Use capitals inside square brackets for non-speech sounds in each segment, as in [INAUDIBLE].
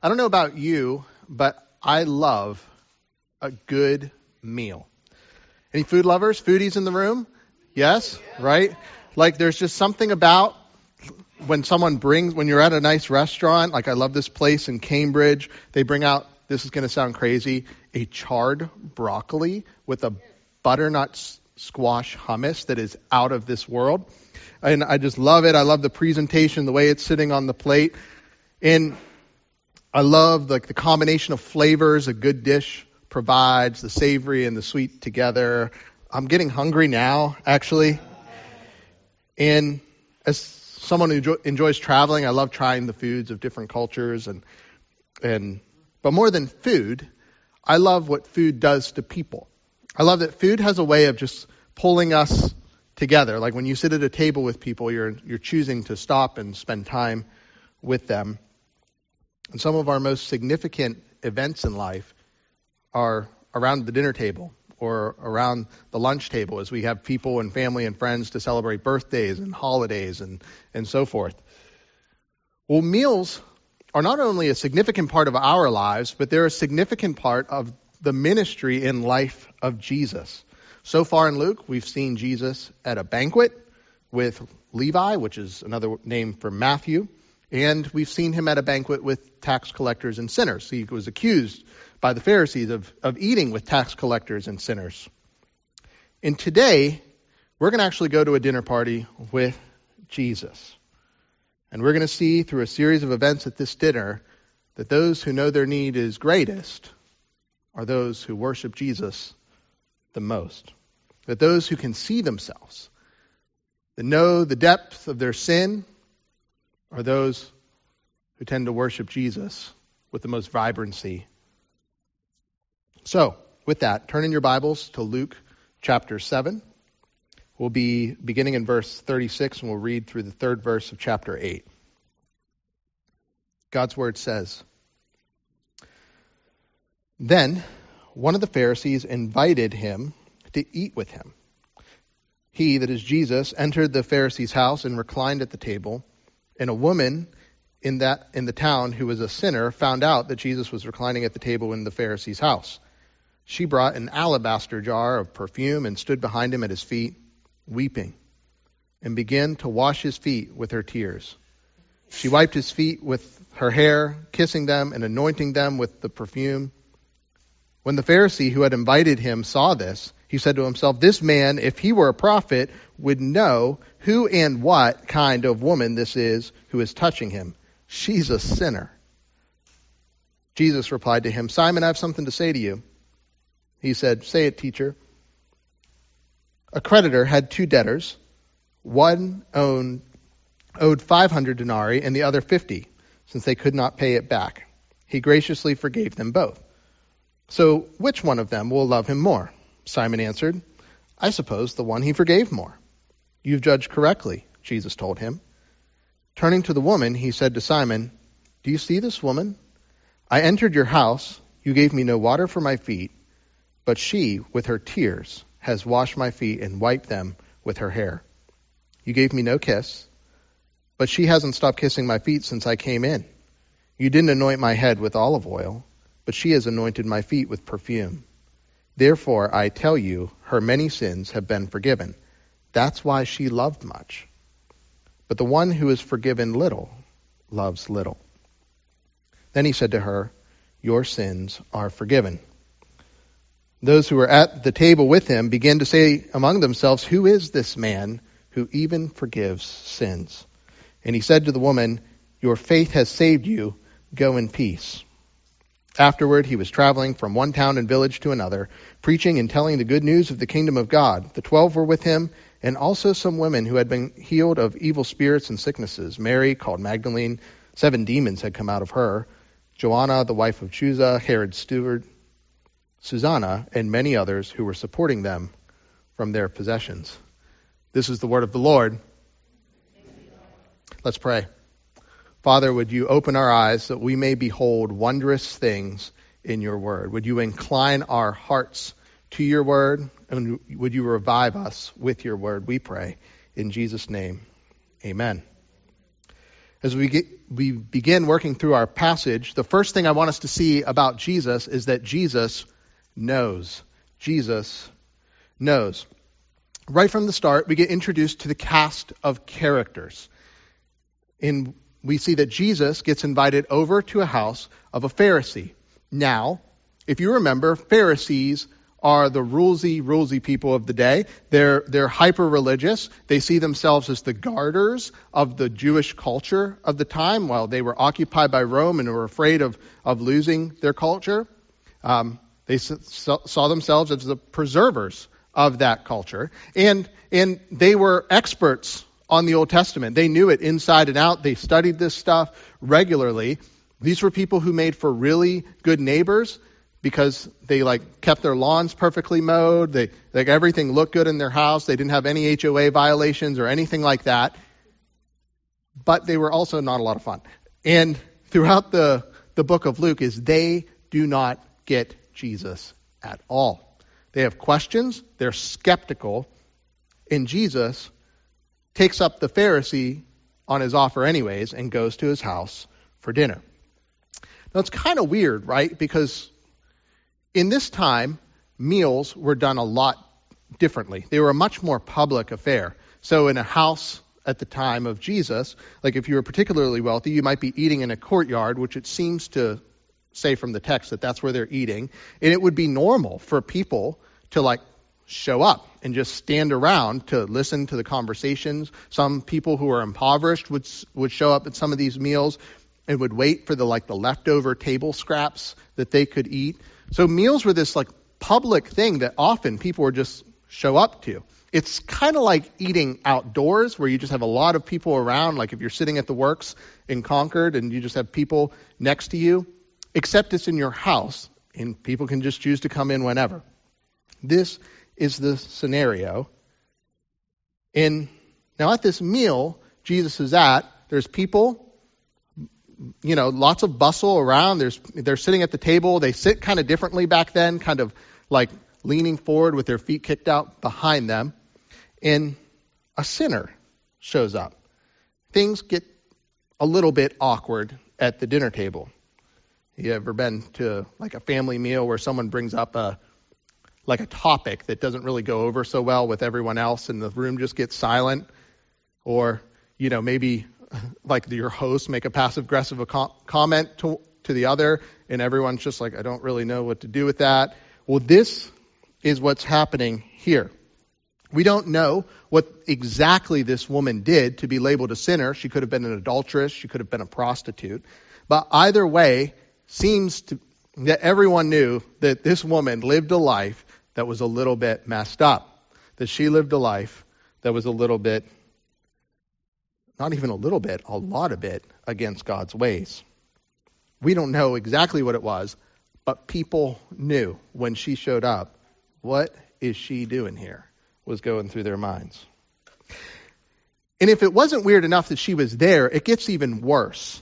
I don't know about you, but I love a good meal. Any food lovers, foodies in the room? Yes, right? Like there's just something about when someone brings, when you're at a nice restaurant, like I love this place in Cambridge, they bring out, this is going to sound crazy, a charred broccoli with a butternut squash hummus that is out of this world. And I just love it. I love the presentation, the way it's sitting on the plate. And I love like the combination of flavors a good dish provides, the savory and the sweet together. I'm getting hungry now, actually. And as someone who enjoys traveling, I love trying the foods of different cultures and and but more than food, I love what food does to people. I love that food has a way of just pulling us together. Like when you sit at a table with people, you're you're choosing to stop and spend time with them. And some of our most significant events in life are around the dinner table or around the lunch table as we have people and family and friends to celebrate birthdays and holidays and, and so forth. Well, meals are not only a significant part of our lives, but they're a significant part of the ministry and life of Jesus. So far in Luke, we've seen Jesus at a banquet with Levi, which is another name for Matthew, and we've seen him at a banquet with tax collectors and sinners. He was accused by the Pharisees of, of eating with tax collectors and sinners. And today, we're going to actually go to a dinner party with Jesus. And we're going to see through a series of events at this dinner that those who know their need is greatest are those who worship Jesus the most. That those who can see themselves, that know the depth of their sin, are those who tend to worship Jesus with the most vibrancy so, with that, turn in your Bibles to Luke chapter 7. We'll be beginning in verse 36 and we'll read through the third verse of chapter 8. God's word says Then one of the Pharisees invited him to eat with him. He, that is Jesus, entered the Pharisee's house and reclined at the table, and a woman in that in the town who was a sinner found out that Jesus was reclining at the table in the Pharisee's house. She brought an alabaster jar of perfume and stood behind him at his feet, weeping, and began to wash his feet with her tears. She wiped his feet with her hair, kissing them and anointing them with the perfume. When the Pharisee who had invited him saw this, he said to himself, This man, if he were a prophet, would know who and what kind of woman this is who is touching him. She's a sinner. Jesus replied to him, Simon, I have something to say to you. He said, Say it, teacher. A creditor had two debtors. One owned, owed 500 denarii and the other 50, since they could not pay it back. He graciously forgave them both. So, which one of them will love him more? Simon answered, I suppose the one he forgave more. You've judged correctly, Jesus told him. Turning to the woman, he said to Simon, Do you see this woman? I entered your house. You gave me no water for my feet but she, with her tears, has washed my feet and wiped them with her hair. You gave me no kiss, but she hasn't stopped kissing my feet since I came in. You didn't anoint my head with olive oil, but she has anointed my feet with perfume. Therefore, I tell you, her many sins have been forgiven. That's why she loved much. But the one who is forgiven little loves little. Then he said to her, Your sins are forgiven. Those who were at the table with him began to say among themselves, Who is this man who even forgives sins? And he said to the woman, Your faith has saved you. Go in peace. Afterward, he was traveling from one town and village to another, preaching and telling the good news of the kingdom of God. The twelve were with him, and also some women who had been healed of evil spirits and sicknesses. Mary, called Magdalene, seven demons had come out of her. Joanna, the wife of Chuza, Herod's steward, Susanna, and many others who were supporting them from their possessions. This is the word of the Lord. Let's pray. Father, would you open our eyes that we may behold wondrous things in your word? Would you incline our hearts to your word? And would you revive us with your word? We pray. In Jesus' name, amen. as we, get, we begin working through our passage, the first thing I want us to see about Jesus is that Jesus knows. Jesus knows. Right from the start, we get introduced to the cast of characters. In, we see that Jesus gets invited over to a house of a Pharisee. Now, if you remember, Pharisees are the rulesy, rulesy people of the day. They're, they're hyper religious. They see themselves as the guarders of the Jewish culture of the time while they were occupied by Rome and were afraid of, of losing their culture. Um, they saw themselves as the preservers of that culture. And, and they were experts on the Old Testament. They knew it inside and out. They studied this stuff regularly. These were people who made for really good neighbors because they like kept their lawns perfectly mowed. They like everything looked good in their house. They didn't have any HOA violations or anything like that. But they were also not a lot of fun. And throughout the the book of Luke is they do not get Jesus at all. They have questions, they're skeptical, and Jesus takes up the Pharisee on his offer anyways and goes to his house for dinner. Now it's kind of weird, right? Because in this time, meals were done a lot differently. They were a much more public affair. So in a house at the time of Jesus, like if you were particularly wealthy, you might be eating in a courtyard, which it seems to say from the text that that's where they're eating. And it would be normal for people to like show up and just stand around to listen to the conversations. Some people who are impoverished would would show up at some of these meals and would wait for the like the leftover table scraps that they could eat. So meals were this like public thing that often people would just show up to. It's kind of like eating outdoors where you just have a lot of people around, like if you're sitting at the works in Concord and you just have people next to you, except it's in your house and people can just choose to come in whenever. This is the scenario. And now at this meal Jesus is at, there's people you know, lots of bustle around. There's, they're sitting at the table. They sit kind of differently back then, kind of like leaning forward with their feet kicked out behind them. And a sinner shows up. Things get a little bit awkward at the dinner table. You ever been to like a family meal where someone brings up a like a topic that doesn't really go over so well with everyone else and the room just gets silent? Or, you know, maybe [LAUGHS] like your host make a passive aggressive comment to, to the other, and everyone's just like, I don't really know what to do with that. Well, this is what's happening here. We don't know what exactly this woman did to be labeled a sinner. She could have been an adulteress, she could have been a prostitute. But either way, seems to, that everyone knew that this woman lived a life that was a little bit messed up. That she lived a life that was a little bit not even a little bit, a lot of it against God's ways. We don't know exactly what it was, but people knew when she showed up, what is she doing here? was going through their minds. And if it wasn't weird enough that she was there, it gets even worse.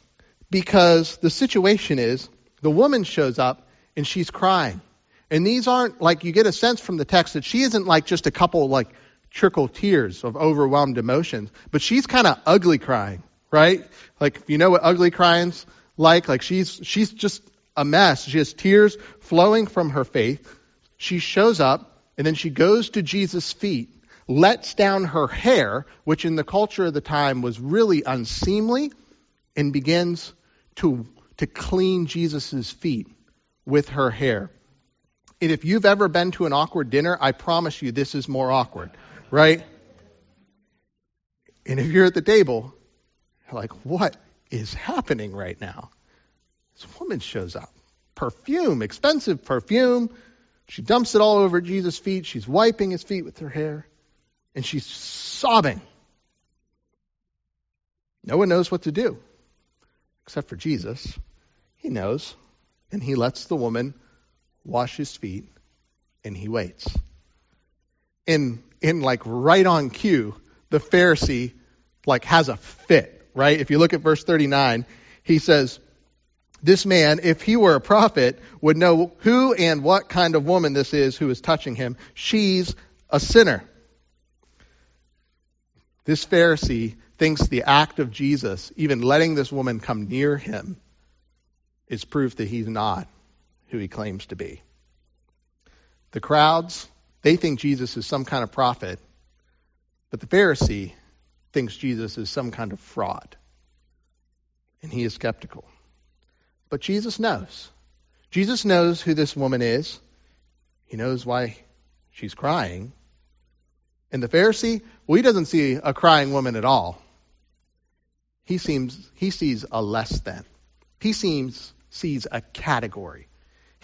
Because the situation is the woman shows up and she's crying. And these aren't like you get a sense from the text that she isn't like just a couple like trickle tears of overwhelmed emotions. But she's kind of ugly crying, right? Like, you know what ugly crying's like? Like she's, she's just a mess. She has tears flowing from her faith. She shows up and then she goes to Jesus' feet, lets down her hair, which in the culture of the time was really unseemly, and begins to, to clean Jesus' feet with her hair. And if you've ever been to an awkward dinner, I promise you this is more awkward right? And if you're at the table, like, what is happening right now? This woman shows up. Perfume, expensive perfume. She dumps it all over Jesus' feet. She's wiping his feet with her hair. And she's sobbing. No one knows what to do except for Jesus. He knows. And he lets the woman wash his feet and he waits. And in like right on cue, the Pharisee like has a fit, right? If you look at verse 39, he says, this man, if he were a prophet, would know who and what kind of woman this is who is touching him. She's a sinner. This Pharisee thinks the act of Jesus, even letting this woman come near him, is proof that he's not who he claims to be. The crowds, they think Jesus is some kind of prophet, but the Pharisee thinks Jesus is some kind of fraud. And he is skeptical. But Jesus knows. Jesus knows who this woman is. He knows why she's crying. And the Pharisee, well, he doesn't see a crying woman at all. He seems he sees a less than. He seems sees a category.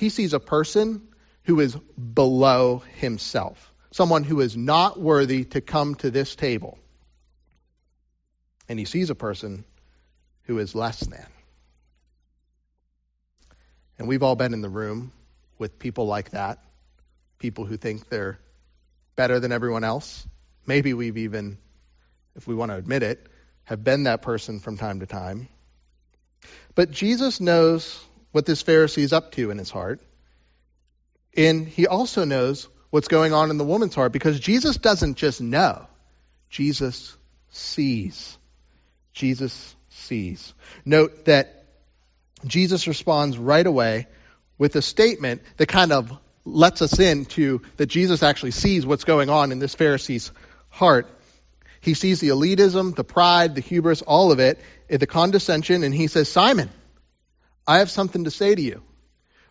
He sees a person who is below himself, someone who is not worthy to come to this table. And he sees a person who is less than. And we've all been in the room with people like that, people who think they're better than everyone else. Maybe we've even, if we want to admit it, have been that person from time to time. But Jesus knows what this Pharisee is up to in his heart. And he also knows what's going on in the woman's heart because Jesus doesn't just know, Jesus sees. Jesus sees. Note that Jesus responds right away with a statement that kind of lets us into that Jesus actually sees what's going on in this Pharisee's heart. He sees the elitism, the pride, the hubris, all of it, the condescension, and he says, Simon, I have something to say to you,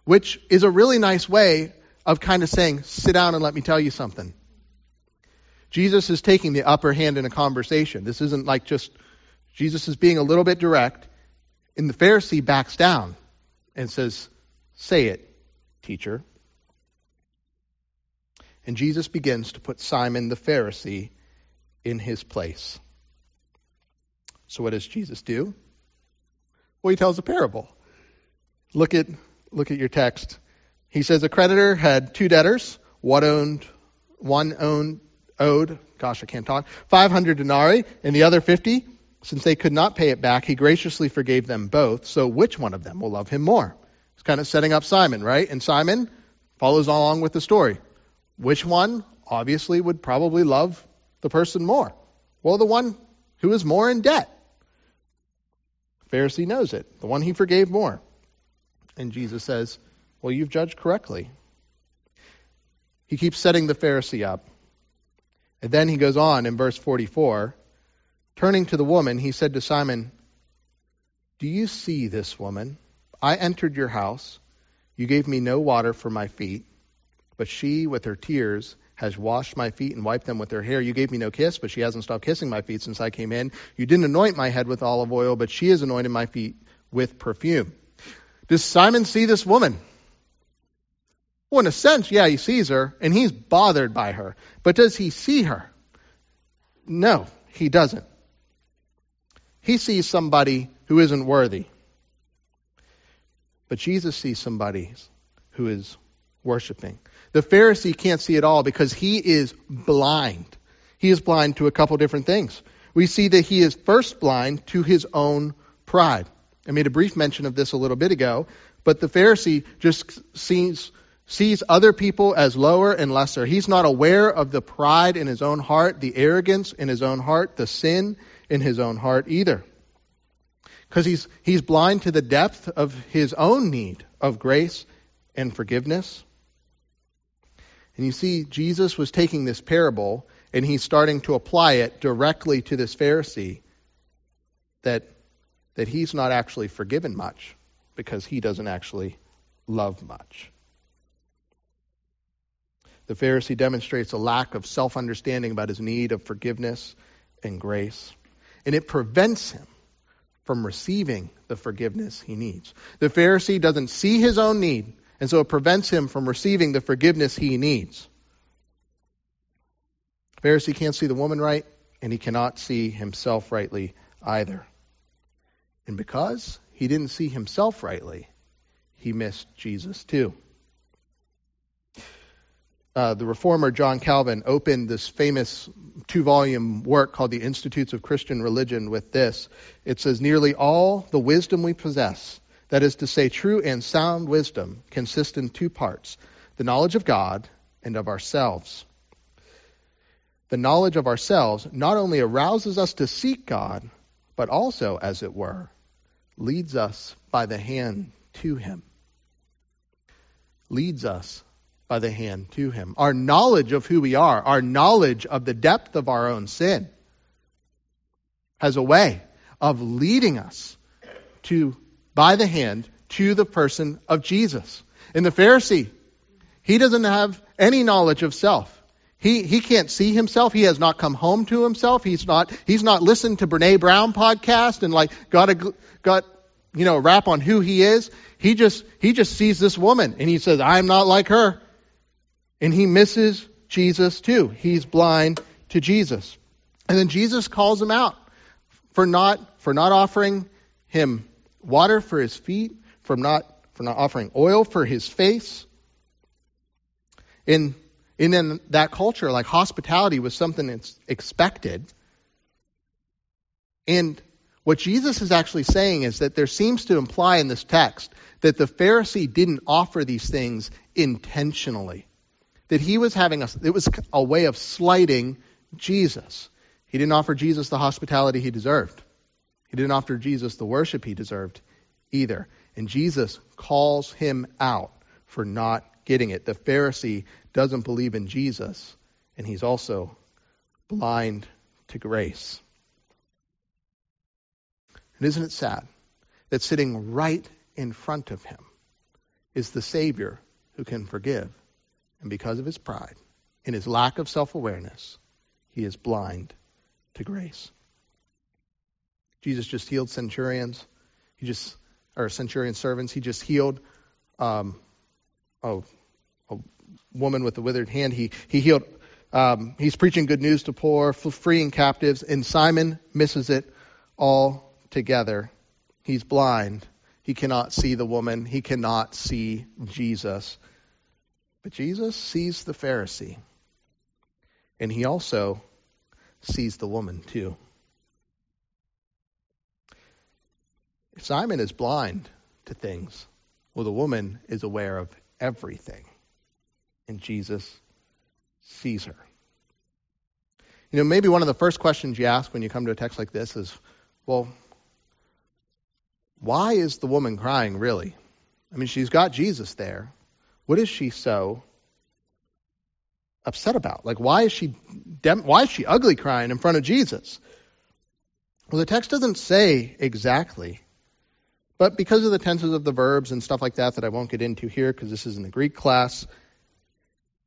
which is a really nice way of kind of saying, sit down and let me tell you something. Jesus is taking the upper hand in a conversation. This isn't like just, Jesus is being a little bit direct, and the Pharisee backs down and says, say it, teacher. And Jesus begins to put Simon the Pharisee in his place. So what does Jesus do? Well, he tells a parable. Look at look at your text. He says a creditor had two debtors. One owned one owned owed, gosh, I can't talk, 500 denarii, and the other 50. Since they could not pay it back, he graciously forgave them both. So which one of them will love him more? It's kind of setting up Simon, right? And Simon follows along with the story. Which one obviously would probably love the person more? Well, the one who is more in debt. Pharisee knows it, the one he forgave more. And Jesus says, Well, you've judged correctly. He keeps setting the Pharisee up. And then he goes on in verse 44 Turning to the woman, he said to Simon, Do you see this woman? I entered your house. You gave me no water for my feet but she, with her tears, has washed my feet and wiped them with her hair. You gave me no kiss, but she hasn't stopped kissing my feet since I came in. You didn't anoint my head with olive oil, but she has anointed my feet with perfume. Does Simon see this woman? Well, in a sense, yeah, he sees her, and he's bothered by her. But does he see her? No, he doesn't. He sees somebody who isn't worthy. But Jesus sees somebody who is worshiping. The Pharisee can't see it all because he is blind. He is blind to a couple different things. We see that he is first blind to his own pride. I made a brief mention of this a little bit ago, but the Pharisee just sees sees other people as lower and lesser. He's not aware of the pride in his own heart, the arrogance in his own heart, the sin in his own heart either. Because he's, he's blind to the depth of his own need of grace and forgiveness. And you see, Jesus was taking this parable and he's starting to apply it directly to this Pharisee that, that he's not actually forgiven much because he doesn't actually love much. The Pharisee demonstrates a lack of self understanding about his need of forgiveness and grace, and it prevents him from receiving the forgiveness he needs. The Pharisee doesn't see his own need and so it prevents him from receiving the forgiveness he needs. Pharisee can't see the woman right, and he cannot see himself rightly either. And because he didn't see himself rightly, he missed Jesus too. Uh, the reformer John Calvin opened this famous two volume work called The Institutes of Christian Religion with this. It says, Nearly all the wisdom we possess that is to say, true and sound wisdom consists in two parts the knowledge of God and of ourselves. the knowledge of ourselves not only arouses us to seek God, but also, as it were, leads us by the hand to Him. Leads us by the hand to Him. Our knowledge of who we are, our knowledge of the depth of our own sin, has a way of leading us to, by the hand, to the person of Jesus. In the Pharisee, he doesn't have any knowledge of self. He, he can't see himself. He has not come home to himself. He's not, he's not listened to Brene Brown podcast and like got a, got, you know, rap on who he is. He just, he just sees this woman and he says, I'm not like her. And he misses Jesus too. He's blind to Jesus. And then Jesus calls him out for not, for not offering him water for his feet, for not, for not offering oil for his face. In and in that culture, like hospitality was something that's expected. And what Jesus is actually saying is that there seems to imply in this text that the Pharisee didn't offer these things intentionally. That he was having a, it was a way of slighting Jesus. He didn't offer Jesus the hospitality he deserved. He didn't offer Jesus the worship he deserved either. And Jesus calls him out for not getting it. The Pharisee doesn't believe in Jesus, and he's also blind to grace. And isn't it sad that sitting right in front of him is the Savior who can forgive, and because of his pride, in his lack of self awareness, he is blind to grace. Jesus just healed centurions. He just, or centurion servants. He just healed um, oh, woman with the withered hand. He, he healed, um, he's preaching good news to poor, freeing captives, and Simon misses it all together. He's blind. He cannot see the woman. He cannot see Jesus. But Jesus sees the Pharisee. And he also sees the woman, too. Simon is blind to things. Well, the woman is aware of everything and Jesus sees her. You know, maybe one of the first questions you ask when you come to a text like this is, well, why is the woman crying really? I mean, she's got Jesus there. What is she so upset about? Like, why is she why is she ugly crying in front of Jesus? Well, the text doesn't say exactly, but because of the tenses of the verbs and stuff like that that I won't get into here because this is in the Greek class,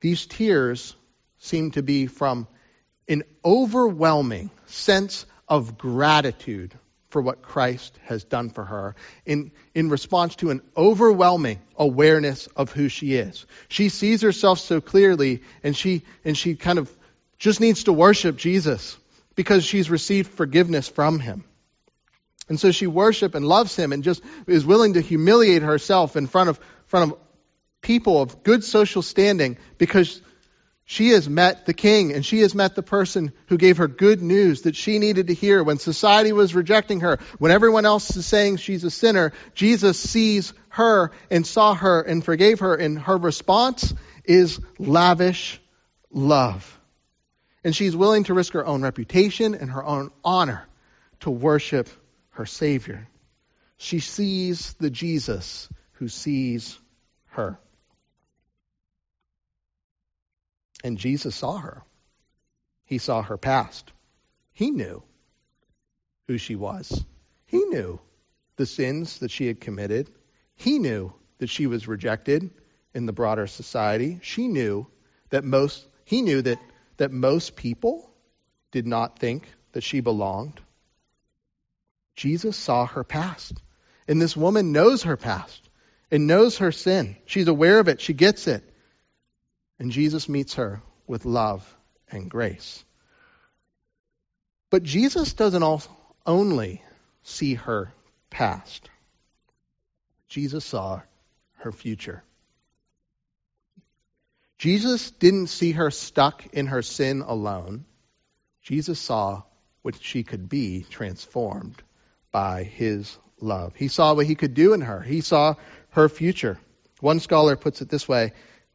these tears seem to be from an overwhelming sense of gratitude for what Christ has done for her in, in response to an overwhelming awareness of who she is. She sees herself so clearly and she, and she kind of just needs to worship Jesus because she's received forgiveness from him. And so she worships and loves him and just is willing to humiliate herself in front of, front of people of good social standing because she has met the king and she has met the person who gave her good news that she needed to hear when society was rejecting her, when everyone else is saying she's a sinner. Jesus sees her and saw her and forgave her, and her response is lavish love. And she's willing to risk her own reputation and her own honor to worship her Savior. She sees the Jesus who sees her. And Jesus saw her. He saw her past. He knew who she was. He knew the sins that she had committed. He knew that she was rejected in the broader society. She knew that most he knew that that most people did not think that she belonged. Jesus saw her past. And this woman knows her past and knows her sin. She's aware of it. She gets it. And Jesus meets her with love and grace. But Jesus doesn't only see her past, Jesus saw her future. Jesus didn't see her stuck in her sin alone. Jesus saw what she could be transformed by his love. He saw what he could do in her. He saw her future. One scholar puts it this way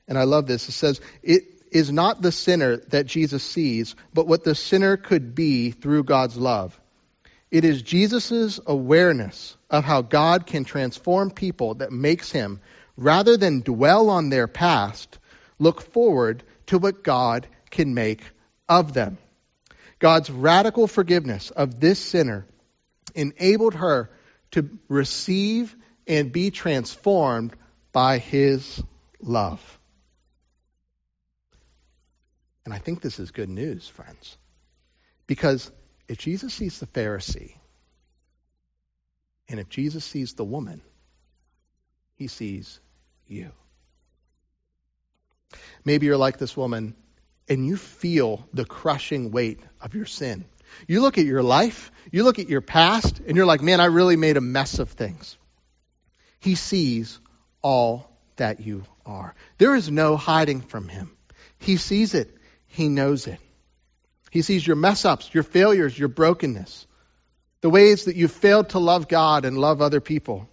and I love this. It says, it, is not the sinner that Jesus sees, but what the sinner could be through God's love. It is Jesus' awareness of how God can transform people that makes him, rather than dwell on their past, look forward to what God can make of them. God's radical forgiveness of this sinner enabled her to receive and be transformed by his love. And I think this is good news, friends. Because if Jesus sees the Pharisee, and if Jesus sees the woman, he sees you. Maybe you're like this woman and you feel the crushing weight of your sin. You look at your life, you look at your past, and you're like, man, I really made a mess of things. He sees all that you are. There is no hiding from him. He sees it, he knows it. He sees your mess ups, your failures, your brokenness, the ways that you've failed to love God and love other people.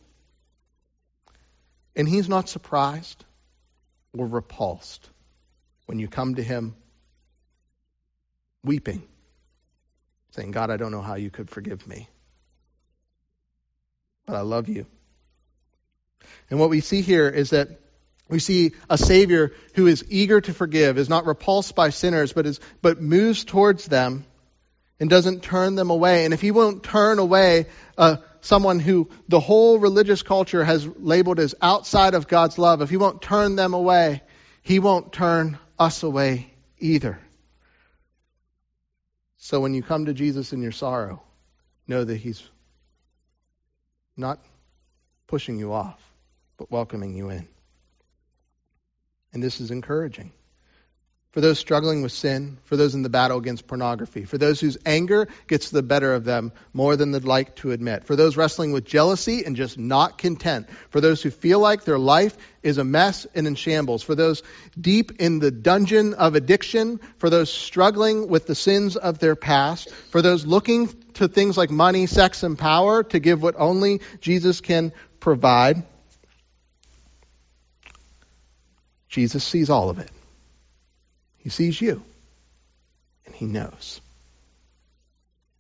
And He's not surprised or repulsed when you come to Him weeping, saying, God, I don't know how you could forgive me, but I love you. And what we see here is that we see a Savior who is eager to forgive, is not repulsed by sinners, but, is, but moves towards them and doesn't turn them away. And if He won't turn away uh, someone who the whole religious culture has labeled as outside of God's love, if He won't turn them away, He won't turn us away either. So when you come to Jesus in your sorrow, know that He's not pushing you off, but welcoming you in. And this is encouraging. For those struggling with sin, for those in the battle against pornography, for those whose anger gets the better of them more than they'd like to admit, for those wrestling with jealousy and just not content, for those who feel like their life is a mess and in shambles, for those deep in the dungeon of addiction, for those struggling with the sins of their past, for those looking to things like money, sex, and power to give what only Jesus can provide. Jesus sees all of it. He sees you, and he knows.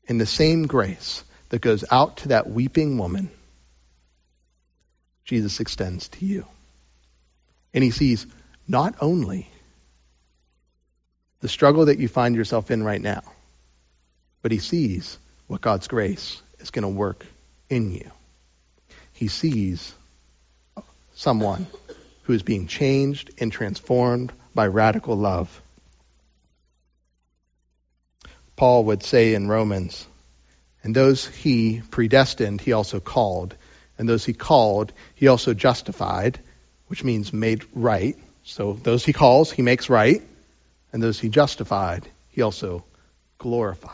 In the same grace that goes out to that weeping woman, Jesus extends to you. And he sees not only the struggle that you find yourself in right now, but he sees what God's grace is going to work in you. He sees someone who is being changed and transformed by radical love. Paul would say in Romans, and those he predestined, he also called. And those he called, he also justified, which means made right. So those he calls, he makes right. And those he justified, he also glorified.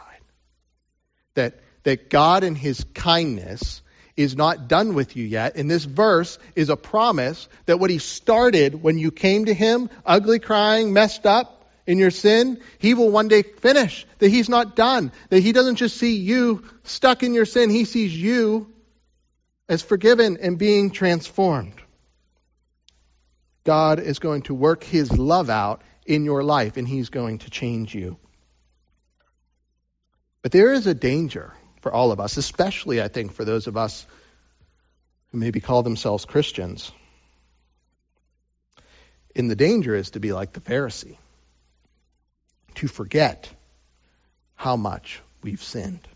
That, that God in his kindness is not done with you yet. And this verse is a promise that what he started when you came to him, ugly, crying, messed up in your sin, he will one day finish. That he's not done. That he doesn't just see you stuck in your sin, he sees you as forgiven and being transformed. God is going to work his love out in your life and he's going to change you. But there is a danger for all of us, especially, I think, for those of us who maybe call themselves Christians. And the danger is to be like the Pharisee, to forget how much we've sinned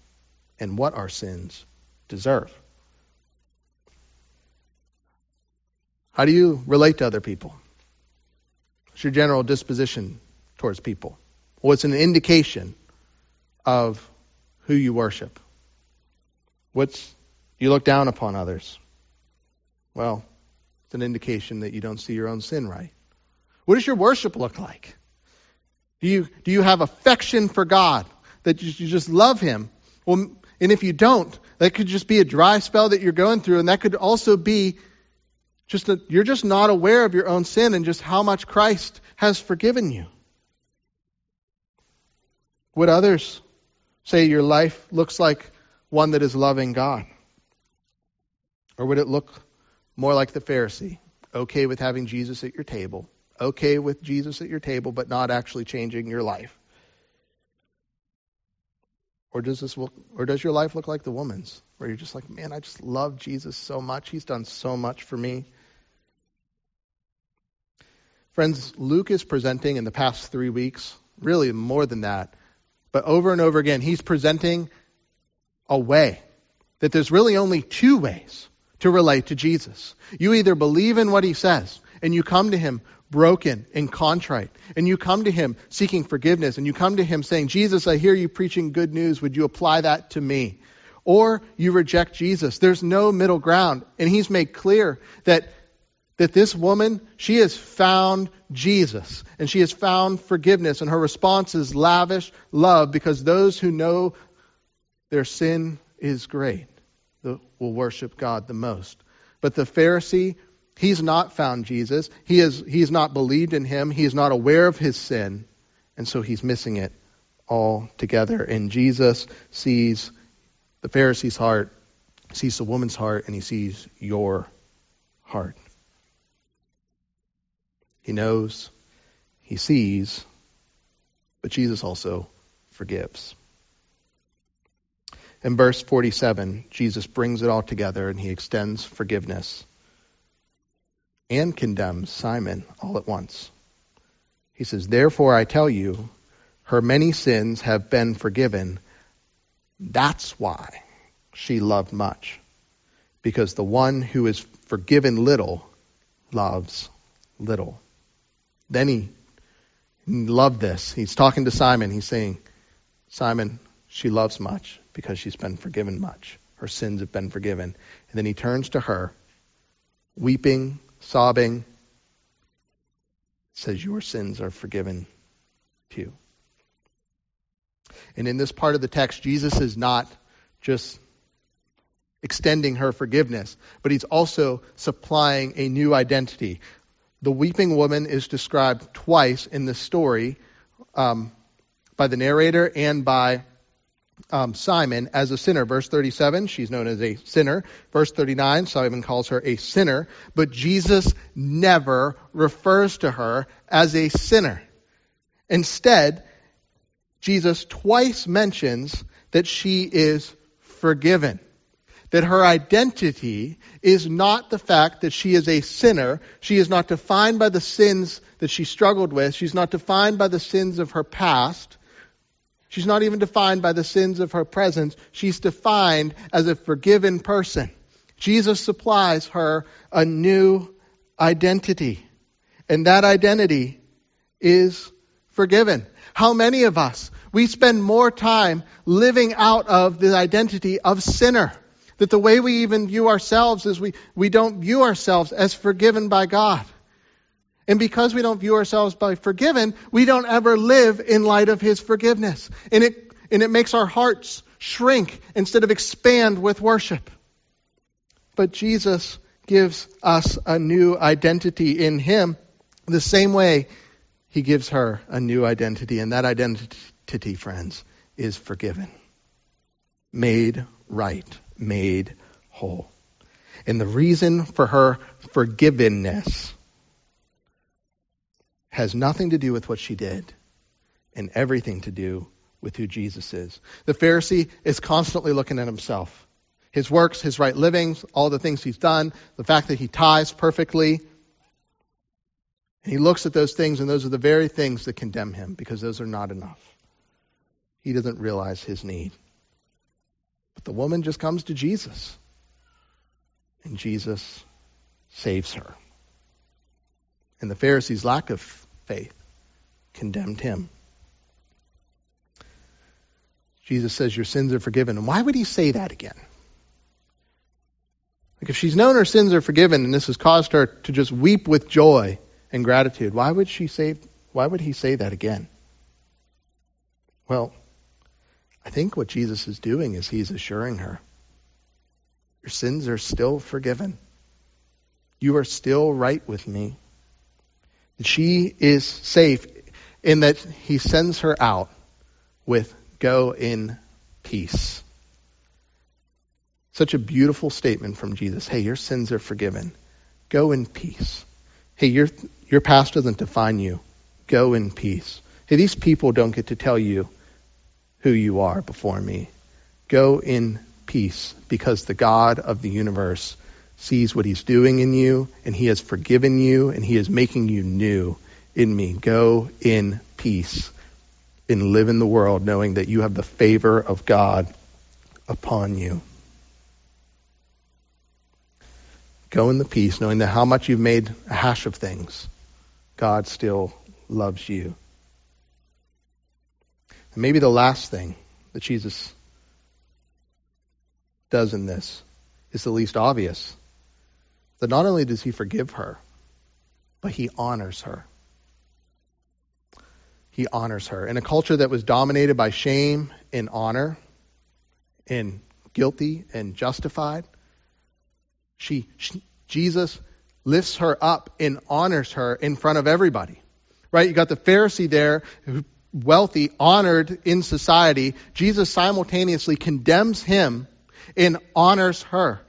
and what our sins deserve. How do you relate to other people? What's your general disposition towards people? Well, it's an indication of who you worship. What's you look down upon others? Well, it's an indication that you don't see your own sin right. What does your worship look like? Do you do you have affection for God that you, you just love Him? Well, and if you don't, that could just be a dry spell that you're going through, and that could also be just that you're just not aware of your own sin and just how much Christ has forgiven you. Would others say your life looks like one that is loving God? Or would it look more like the Pharisee, okay with having Jesus at your table, okay with Jesus at your table, but not actually changing your life? Or does this look, or does your life look like the woman's, where you're just like, man, I just love Jesus so much. He's done so much for me. Friends, Luke is presenting in the past three weeks, really more than that, but over and over again, he's presenting a way that there's really only two ways to relate to Jesus. You either believe in what he says and you come to him broken and contrite, and you come to him seeking forgiveness, and you come to him saying, Jesus, I hear you preaching good news. Would you apply that to me? Or you reject Jesus. There's no middle ground. And he's made clear that, that this woman, she has found Jesus, and she has found forgiveness, and her response is lavish love because those who know their sin is great will worship God the most. But the Pharisee He's not found Jesus. He is, he's not believed in him. He is not aware of his sin. And so he's missing it all together. And Jesus sees the Pharisee's heart, sees the woman's heart, and he sees your heart. He knows, he sees, but Jesus also forgives. In verse 47, Jesus brings it all together and he extends forgiveness and condemns Simon all at once. He says, Therefore I tell you, her many sins have been forgiven. That's why she loved much. Because the one who is forgiven little loves little. Then he loved this. He's talking to Simon. He's saying, Simon, she loves much because she's been forgiven much. Her sins have been forgiven. And then he turns to her, weeping sobbing, says, Your sins are forgiven too. And in this part of the text, Jesus is not just extending her forgiveness, but he's also supplying a new identity. The weeping woman is described twice in the story um, by the narrator and by um, Simon as a sinner. Verse 37, she's known as a sinner. Verse 39, Simon calls her a sinner, but Jesus never refers to her as a sinner. Instead, Jesus twice mentions that she is forgiven. That her identity is not the fact that she is a sinner. She is not defined by the sins that she struggled with. She's not defined by the sins of her past. She's not even defined by the sins of her presence. She's defined as a forgiven person. Jesus supplies her a new identity. And that identity is forgiven. How many of us, we spend more time living out of the identity of sinner. That the way we even view ourselves is we, we don't view ourselves as forgiven by God. And because we don't view ourselves by forgiven, we don't ever live in light of his forgiveness. And it, and it makes our hearts shrink instead of expand with worship. But Jesus gives us a new identity in him the same way he gives her a new identity. And that identity, friends, is forgiven, made right, made whole. And the reason for her forgiveness has nothing to do with what she did and everything to do with who Jesus is. The Pharisee is constantly looking at himself. His works, his right livings, all the things he's done, the fact that he ties perfectly. And he looks at those things, and those are the very things that condemn him because those are not enough. He doesn't realize his need. But the woman just comes to Jesus, and Jesus saves her. And the Pharisee's lack of faith condemned him. Jesus says, Your sins are forgiven. And why would he say that again? Like, if she's known her sins are forgiven and this has caused her to just weep with joy and gratitude, why would she say, why would he say that again? Well, I think what Jesus is doing is he's assuring her, Your sins are still forgiven. You are still right with me. She is safe in that he sends her out with go in peace. Such a beautiful statement from Jesus. Hey, your sins are forgiven. Go in peace. Hey, your Your past doesn't define you. Go in peace. Hey, these people don't get to tell you who you are before me. Go in peace because the God of the universe sees what he's doing in you and he has forgiven you and he is making you new in me. Go in peace and live in the world knowing that you have the favor of God upon you. Go in the peace knowing that how much you've made a hash of things, God still loves you. And maybe the last thing that Jesus does in this is the least obvious. That not only does he forgive her, but he honors her. He honors her. In a culture that was dominated by shame and honor, and guilty and justified, she, she Jesus lifts her up and honors her in front of everybody. Right? You got the Pharisee there, wealthy, honored in society. Jesus simultaneously condemns him and honors her.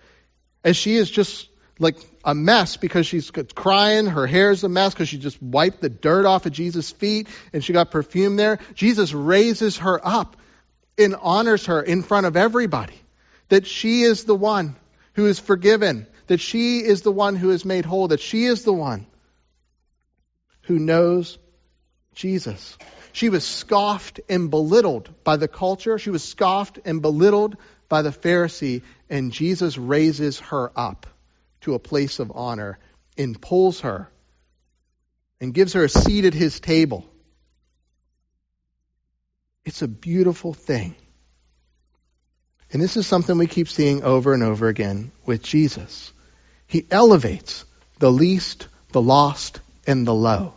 As she is just like a mess because she's crying, her hair's a mess because she just wiped the dirt off of Jesus' feet and she got perfume there. Jesus raises her up and honors her in front of everybody. That she is the one who is forgiven, that she is the one who is made whole, that she is the one who knows Jesus. She was scoffed and belittled by the culture. She was scoffed and belittled by the Pharisee, and Jesus raises her up to a place of honor and pulls her and gives her a seat at his table. It's a beautiful thing. And this is something we keep seeing over and over again with Jesus. He elevates the least, the lost, and the low.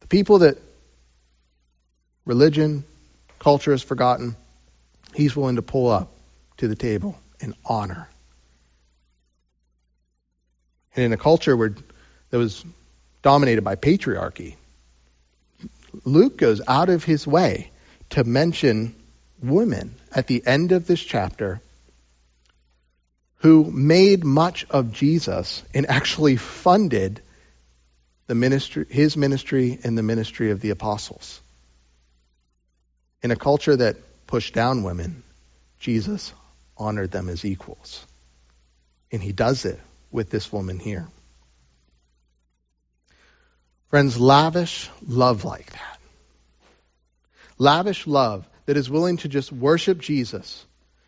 The people that religion, culture has forgotten, he's willing to pull up to the table and honor. And in a culture where that was dominated by patriarchy, Luke goes out of his way to mention women at the end of this chapter who made much of Jesus and actually funded the ministry, his ministry and the ministry of the apostles. In a culture that pushed down women, Jesus honored them as equals. And he does it with this woman here. Friends, lavish love like that. Lavish love that is willing to just worship Jesus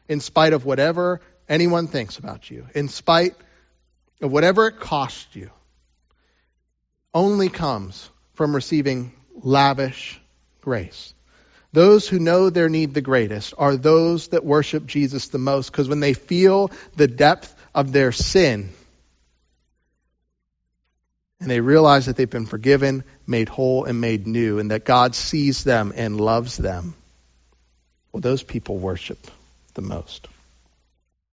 in spite of whatever anyone thinks about you, in spite of whatever it costs you, only comes from receiving lavish grace. Those who know their need the greatest are those that worship Jesus the most because when they feel the depth of their sin and they realize that they've been forgiven, made whole, and made new, and that God sees them and loves them, well, those people worship the most.